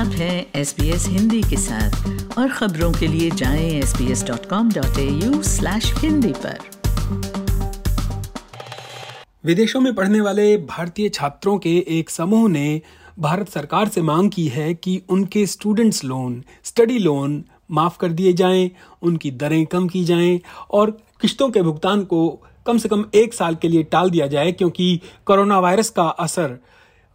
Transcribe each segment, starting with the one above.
आप हैं S B S Hindi के साथ। और खबरों के लिए जाएँ sbs.com.au हिंदी पर। विदेशों में पढ़ने वाले भारतीय छात्रों के एक समूह ने भारत सरकार से मांग की है कि उनके स्टूडेंट्स लोन स्टडी लोन माफ़ कर दिए जाएँ, उनकी दरें कम की जाएँ और किश्तों के भुगतान को कम से कम एक साल के लिए टाल दिया जाए क्योंकि कोरोना वायरस का असर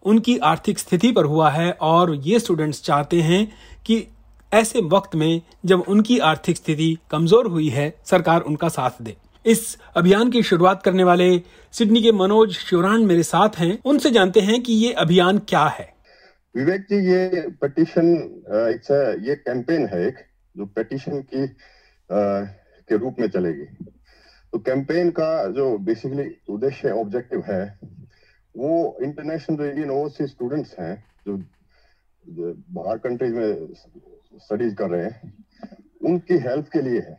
उनकी आर्थिक स्थिति पर हुआ है और ये स्टूडेंट्स चाहते हैं कि ऐसे वक्त में जब उनकी आर्थिक स्थिति कमज़ोर हुई है सरकार उनका साथ दे। इस अभियान की शुरुआत करने वाले सिडनी के मनोज शिवरान मेरे साथ हैं। उनसे जानते हैं कि ये अभियान क्या है। विवेक जी ये पटिशन ये कैंपेन है एक जो पेटिशन की आ, के रूप में चलेगी। तो कैंपेन का जो बेसिकली उद्देश्य ऑब्जेक्टिव है वो इंटरनेशनल जो इंडियन ओवरसीज स्टूडेंट्स हैं जो, बाहर कंट्रीज़ में स्टडीज़ कर रहे हैं उनकी हेल्प के लिए है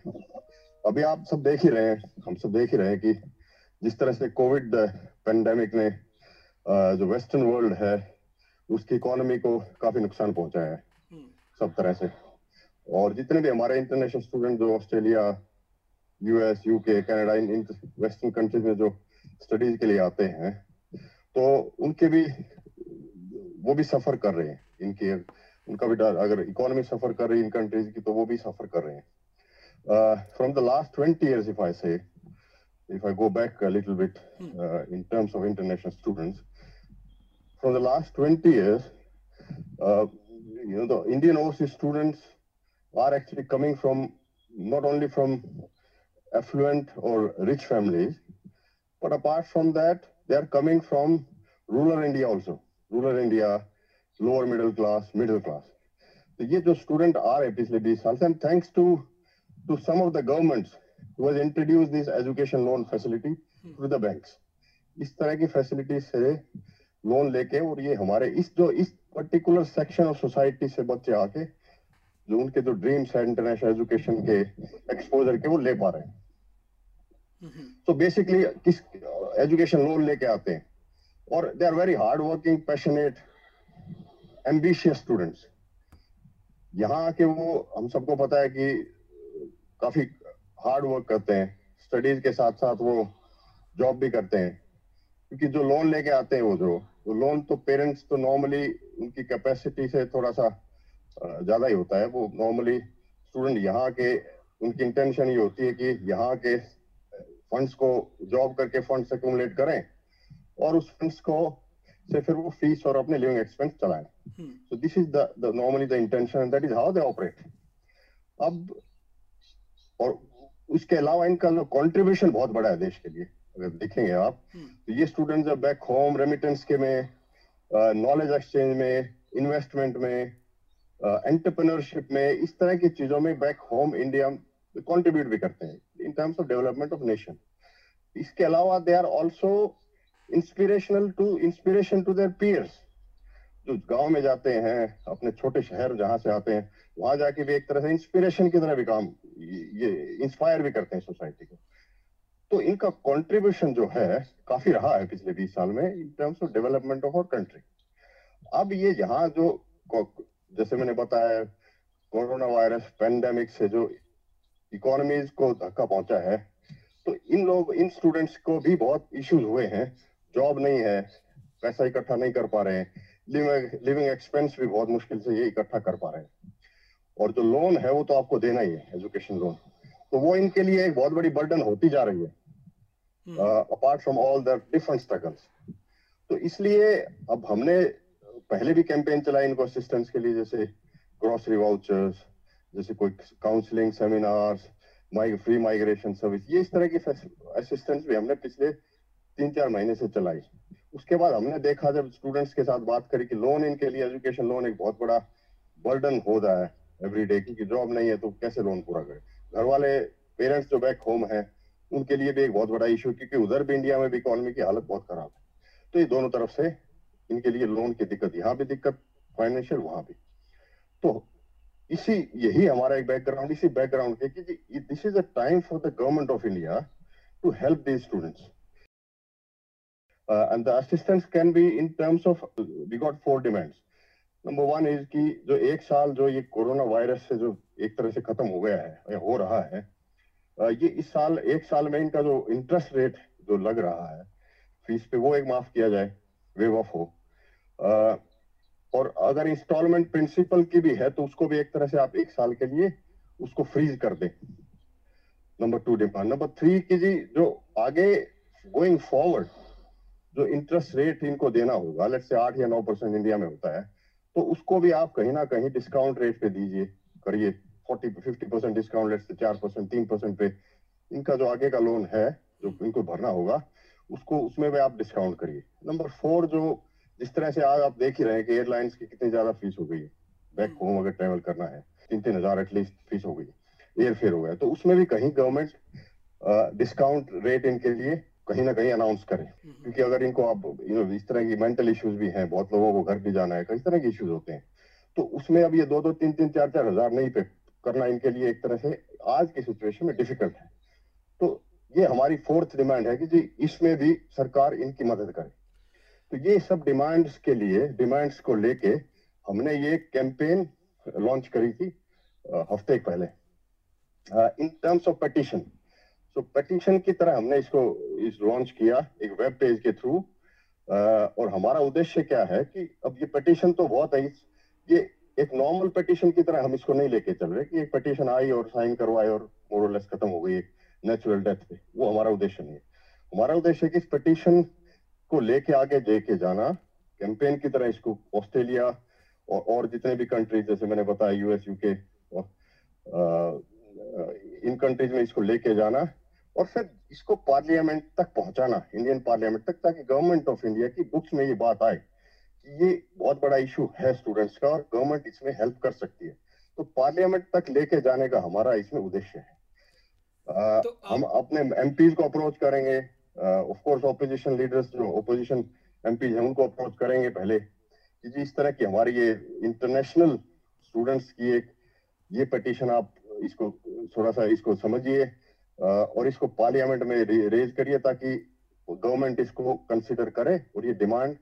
अभी आप सब देख ही रहे हैं हम सब देख ही रहे हैं कि जिस तरह से कोविड पेंडेमिक ने जो वेस्टर्न वर्ल्ड है उसकी इकोनॉमी को काफ़ी नुकसान पहुँचाया है। सब तरह से और जितने भी हमारे इंटरनेशनल स्टूडेंट जो Australia US UK Canada in western countries में जो स्टडीज़ के लिए आते हैं तो उनके भी वो भी सफ़र कर रहे हैं। इनके उनका भी अगर इकोनॉमी सफ़र कर रही है इन कंट्रीज़ की तो वो भी सफ़र कर रहे हैं। From the last twenty years if I say if I go back a little bit in terms of international students from the last twenty years you know the indian overseas students are actually coming from not only from affluent or rich families but apart from that they are coming from rural india also. Rural india lower middle class middle class तो ये जो student आ रहे पिछले बीस साल से thanks to to some of the governments was introduced this education loan facility through the banks. इस तरह की फैसिलिटी से लोन लेके और ये हमारे इस जो इस पर्टिकुलर सेक्शन ऑफ़ सोसाइटी से बच्चे आके जो उनके जो ड्रीम्स है इंटरनेशनल एजुकेशन के एक्सपोजर के वो ले पा रहे हैं। तो बेसिकली किस एजुकेशन लोन लेके आते हैं। और they are very hard working passionate ambitious students यहाँ आके वो, हम सबको पता है कि काफ़ी हार्ड वर्क करते हैं। स्टडीज़ के साथ साथ वो जॉब भी करते हैं। क्योंकि जो लोन लेके आते हैं वो जो, वो लोन तो पेरेंट्स तो नॉर्मली उनकी कैपेसिटी से थोड़ा सा ज़्यादा ही होता है। वो नॉर्मली स्टूडेंट यहाँ के उनकी इंटेंशन ये होती है कि यहाँ के फंड्स को जॉब करके फंड्स एक्यूमुलेट करें और उस फंड्स को से फिर वो फ़ीस और अपने लिविंग एक्सपेंस चलाएँ। So this is the normally the intention that is how they operate अब और उसके अलावा इनका जो कंट्रीब्यूशन बहुत बड़ा है देश के लिए अगर देखेंगे आप हम्म। तो ये स्टूडेंट जब बैक होम रेमिटेंस के में नॉलेज एक्सचेंज में इन्वेस्टमेंट में एंटरप्रेन्योरशिप में इस तरह की चीज़ों में बैक होम इंडिया कंट्रीब्यूट भी करते हैं। In terms of development of nation इसके अलावा they are also inspirational to inspiration to their peers जो गाँव में जाते हैं, अपने छोटे शहर जहाँ से आते हैं, वहाँ जाके भी एक तरह से इंस्पिरेशन की तरह भी काम, ये इंस्पायर भी करते हैं सोसाइटी को। तो इनका कंट्रीब्यूशन जो है, काफ़ी रहा है पिछले बीस साल में in terms of development of our country अब ये यहाँ जो, जैसे मैंने बताया, कोरोना वायरस पेंडेमिक से जो इकोनॉमीज को धक्का पहुँचा है तो इन लोग इन स्टूडेंट्स को भी बहुत इश्यूज़ हुए हैं। जॉब नहीं है पैसा इकट्ठा नहीं कर पा रहे हैं। लिविंग एक्सपेंस भी बहुत मुश्किल से ये इकट्ठा कर पा रहे हैं। और जो लोन है वो तो आपको देना ही है एजुकेशन लोन तो वो इनके लिए एक बहुत बड़ी बर्डन होती जा रही है। Apart from all the different struggles तो इसलिए अब हमने पहले भी कैंपेन चलाई इनको असिस्टेंस के लिए जैसे ग्रोसरी वाउचर्स जैसे कोई counselling seminars free migration service ये इस तरह की असिस्टेंस भी हमने पिछले तीन चार महीने से चलाई। उसके बाद हमने देखा जब स्टूडेंट्स के साथ बात करी कि लोन इनके लिए एजुकेशन लोन एक बहुत बड़ा बर्डन हो रहा है एवरी डे की जॉब नहीं है तो कैसे लोन पूरा करे? घर वाले पेरेंट्स जो बैक होम है, उनके लिए भी एक बहुत बड़ा इशू क्योंकि उधर भी इंडिया में भी इकोनॉमी की हालत बहुत खराब है। तो ये दोनों तरफ़ से इनके लिए लोन की दिक्कत, यहाँ भी दिक्कत फाइनेंशियल वहाँ भी। तो इसी यही हमारा एक बैकग्राउंड इसी बैकग्राउंड के कि this is a time for the government of India to help these students Uh, and the assistance can be in terms of, we got four demands. Number one is कि जो एक साल जो ये corona virus से जो एक तरह से खत्म हो गया है या हो रहा है ये इस साल एक साल में इनका जो इंटरेस्ट रेट जो लग रहा है फ़ीस पे वो एक माफ़ किया जाए वेव ऑफ़ हो और अगर इंस्टॉलमेंट प्रिंसिपल की भी है तो उसको भी एक तरह से आप एक साल के लिए उसको फ्रीज कर दें। Number two demand number three की जी, जो आगे गोइंग फॉरवर्ड जो इंटरेस्ट रेट इनको देना होगा लेट से आठ या नौ परसेंट इंडिया में होता है तो उसको भी आप कहीं ना कहीं डिस्काउंट रेट पे दीजिए, करिए। Forty, fifty percent discount let's say चार परसेंट तीन परसेंट पे। इनका जो आगे का लोन है, जो इनको भरना होगा, उसको उसमें भी आप डिस्काउंट करिए। नंबर फोर जो जिस तरह से आज आप देख ही रहे हैं कि एयरलाइंस की कितनी ज़्यादा फ़ीस हो गई है। बैक होम अगर ट्रेवल करना है तीन तीन हज़ार एटलीस्ट फ़ीस हो गई एयर फेयर हो गया। तो उसमें भी कहीं गवर्नमेंट डिस्काउंट रेट इनके लिए कहीं ना कहीं अनाउंस करें। हम्म। क्योंकि अगर इनको आप यू नो इस तरह की मेंटल इश्यूज़ भी हैं बहुत लोगों को घर भी जाना है कई तरह के इश्यूज़ होते हैं। तो उसमें अब ये दो दो तीन तीन चार चार हज़ार नहीं पे करना इनके लिए एक तरह से आज की सिचुएशन में डिफ़िकल्ट है। तो ये हमारी फोर्थ डिमांड है कि जी इसमें भी सरकार इनकी मदद करे। तो ये सब डिमांड्स के लिए डिमांड्स को लेके हमने ये कैंपेन लॉन्च करी थी हफ़्ते पहले। इन टर्म्स ऑफ़ पटिशन तो पटिशन की तरह हमने इसको, इस लॉन्च किया एक वेब पेज के थ्रू और हमारा उद्देश्य क्या है कि अब ये पटिशन तो बहुत है ये एक नॉर्मल पटिशन की तरह हम इसको नहीं लेके चल रहे, कि एक पटिशन आई और साइन करवाए और मोरलेस खत्म हो गई नेचुरल डेथ पे। वो हमारा उद्देश्य नहीं है। हमारा उद्देश्य है कि इस पटिशन को लेके आगे लेके जाना कैंपेन की तरह इसको ऑस्ट्रेलिया और, और जितने भी कंट्रीज़ जैसे मैंने बताया यूएस यूके और इन कंट्रीज़ में इसको लेके जाना और फिर इसको पार्लियामेंट तक पहुंचाना इंडियन पार्लियामेंट तक ताकि गवर्नमेंट ऑफ़ इंडिया की बुक्स में ये बात आए कि ये बहुत बड़ा इशू है स्टूडेंट्स का और गवर्नमेंट इसमें हेल्प कर सकती है। तो पार्लियामेंट तक लेके जाने का हमारा इसमें उद्देश्य है। आ, तो हम अपने एम को अप्रोच करेंगे ऑफ़ कोर्स ऑपोजिशन लीडर्स जो ओपोजिशन एम हैं, उनको अप्रोच करेंगे पहले कि जी, इस तरह की हमारी ये इंटरनेशनल स्टूडेंट्स की एक, ये पटिशन आप इसको थोड़ा सा इसको समझिए और इसको पार्लियामेंट में रेज करिए ताकि गवर्नमेंट इसको कंसिडर करे और ये डिमांड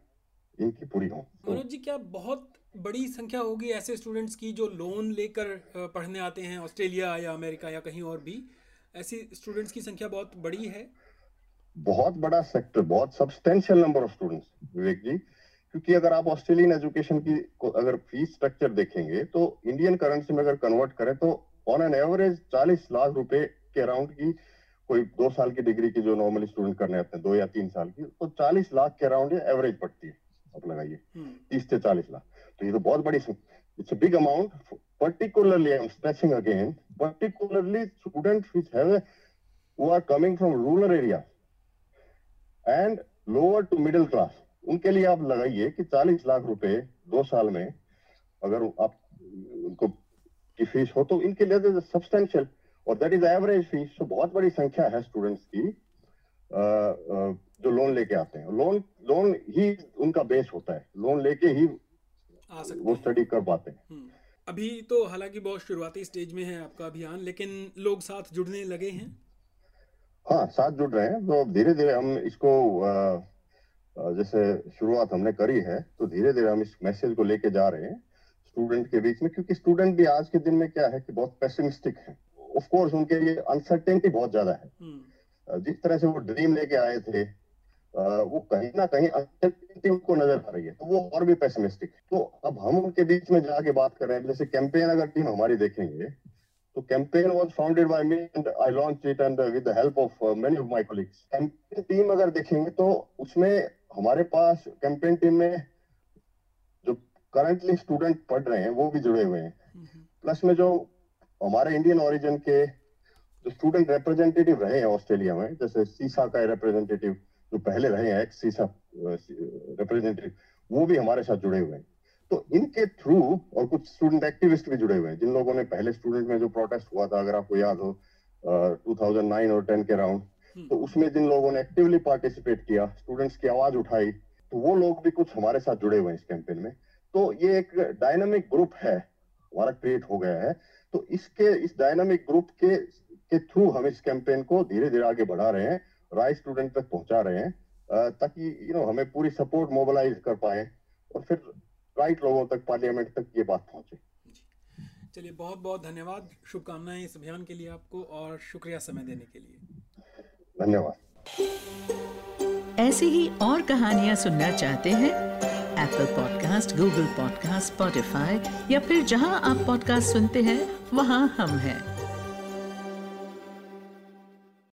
इनकी पूरी हो। मनोज जी क्या बहुत बड़ी संख्या होगी ऐसे स्टूडेंट्स की जो लोन लेकर पढ़ने आते हैं ऑस्ट्रेलिया या अमेरिका या कहीं और भी? ऐसी स्टूडेंट्स की संख्या बहुत बड़ी है? बहुत बड़ा सेक्टर बहुत substantial number of students Vivek ji क्योंकि अगर आप ऑस्ट्रेलियन एजुकेशन की अगर फ़ीस स्ट्रक्चर देखेंगे तो इंडियन करेंसी में अगर कन्वर्ट करें तो ऑन एन एवरेज 40 लाख रुपए के अराउंड की कोई दो साल की डिग्री की जो नॉर्मली स्टूडेंट करने आते हैं दो या तीन साल की तो चालीस लाख के अराउंड एवरेज पड़ती है। आप लगाइए। हम्म। तीस से चालीस लाख। तो ये तो बहुत बड़ी it's a big amount particularly i'm stressing again particularly students which have who are coming from rural areas and lower to middle class उनके लिए आप लगाइए कि 40 लाख रुपए दो साल में अगर आप उनको की फ़ीस हो तो इनके लिए सब्सटेंशियल और दैट इज़ एवरेज फ़ीस तो बहुत बड़ी संख्या है स्टूडेंट्स की जो लोन लेके आते हैं। लोन लोन ही उनका बेस होता है। लोन लेके ही वो स्टडी कर पाते हैं। हम्म। अभी तो हालाँकि बहुत शुरुआती स्टेज में है आपका अभियान लेकिन लोग साथ जुड़ने लगे हैं। हाँ साथ जुड़ रहे हैं। तो धीरे धीरे हम इसको जैसे शुरुआत हमने करी है तो धीरे धीरे हम इस मैसेज को लेके जा रहे हैं स्टूडेंट के बीच में। क्योंकि स्टूडेंट भी आज के दिन में क्या है कि बहुत पेसिमिस्टिक है। ऑफ़ कोर्स उनके लिए अनसर्टेनिटी बहुत ज़्यादा है। हम्म। जिस तरह से वो ड्रीम लेके आए थे वो कहीं ना कहीं अनसर्टेनिटी उनको नज़र आ रही है तो वो और भी पेसिमिस्टिक तो अब हम उनके बीच में जाके बात कर रहे हैं। जैसे कैंपेन अगर टीम हमारी देखेंगे तो campaign was founded by me and I launch it and with the help of many of my colleagues campaign team अगर देखेंगे तो उसमें हमारे पास कैंपेन टीम में जो करंटली स्टूडेंट पढ़ रहे हैं वो भी जुड़े हुए हैं। प्लस। में जो हमारे इंडियन ओरिजिन के जो स्टूडेंट रिप्रेजेंटेटिव रहे हैं ऑस्ट्रेलिया में जैसे सीसा का रिप्रेजेंटेटिव जो पहले रहे हैं एक्स सीसा रिप्रेजेंटेटिव वो भी हमारे साथ जुड़े हुए हैं। तो इनके थ्रू और कुछ स्टूडेंट एक्टिविस्ट भी जुड़े हुए हैं जिन लोगों ने पहले स्टूडेंट में जो प्रोटेस्ट हुआ था अगर आपको याद हो 2009 और 10 के राउंड हम्म। तो उसमें जिन लोगों ने एक्टिवली पार्टिसिपेट किया स्टूडेंट्स की आवाज़ उठाई तो वो लोग भी कुछ हमारे साथ जुड़े हुए हैं इस कैंपेन में तो ये एक डायनामिक ग्रुप है हमारा क्रिएट हो गया है तो इसके इस डायनामिक ग्रुप के के थ्रू हम इस कैंपेन को धीरे धीरे आगे बढ़ा रहे हैं राय स्टूडेंट तक पहुँचा रहे हैं ताकि यू नो हमें पूरी सपोर्ट मोबिलाइज कर पाए और फिर राइट लोगों तक पार्लियामेंट तक ये बात पहुँचे। चलिए बहुत बहुत धन्यवाद। शुभकामनाएँ इस अभियान के लिए आपको और शुक्रिया समय देने के लिए। धन्यवाद। ऐसी ही और कहानियाँ सुनना चाहते हैं? Apple podcast Google podcast Spotify या फिर जहाँ आप पॉडकास्ट सुनते हैं वहाँ हम हैं।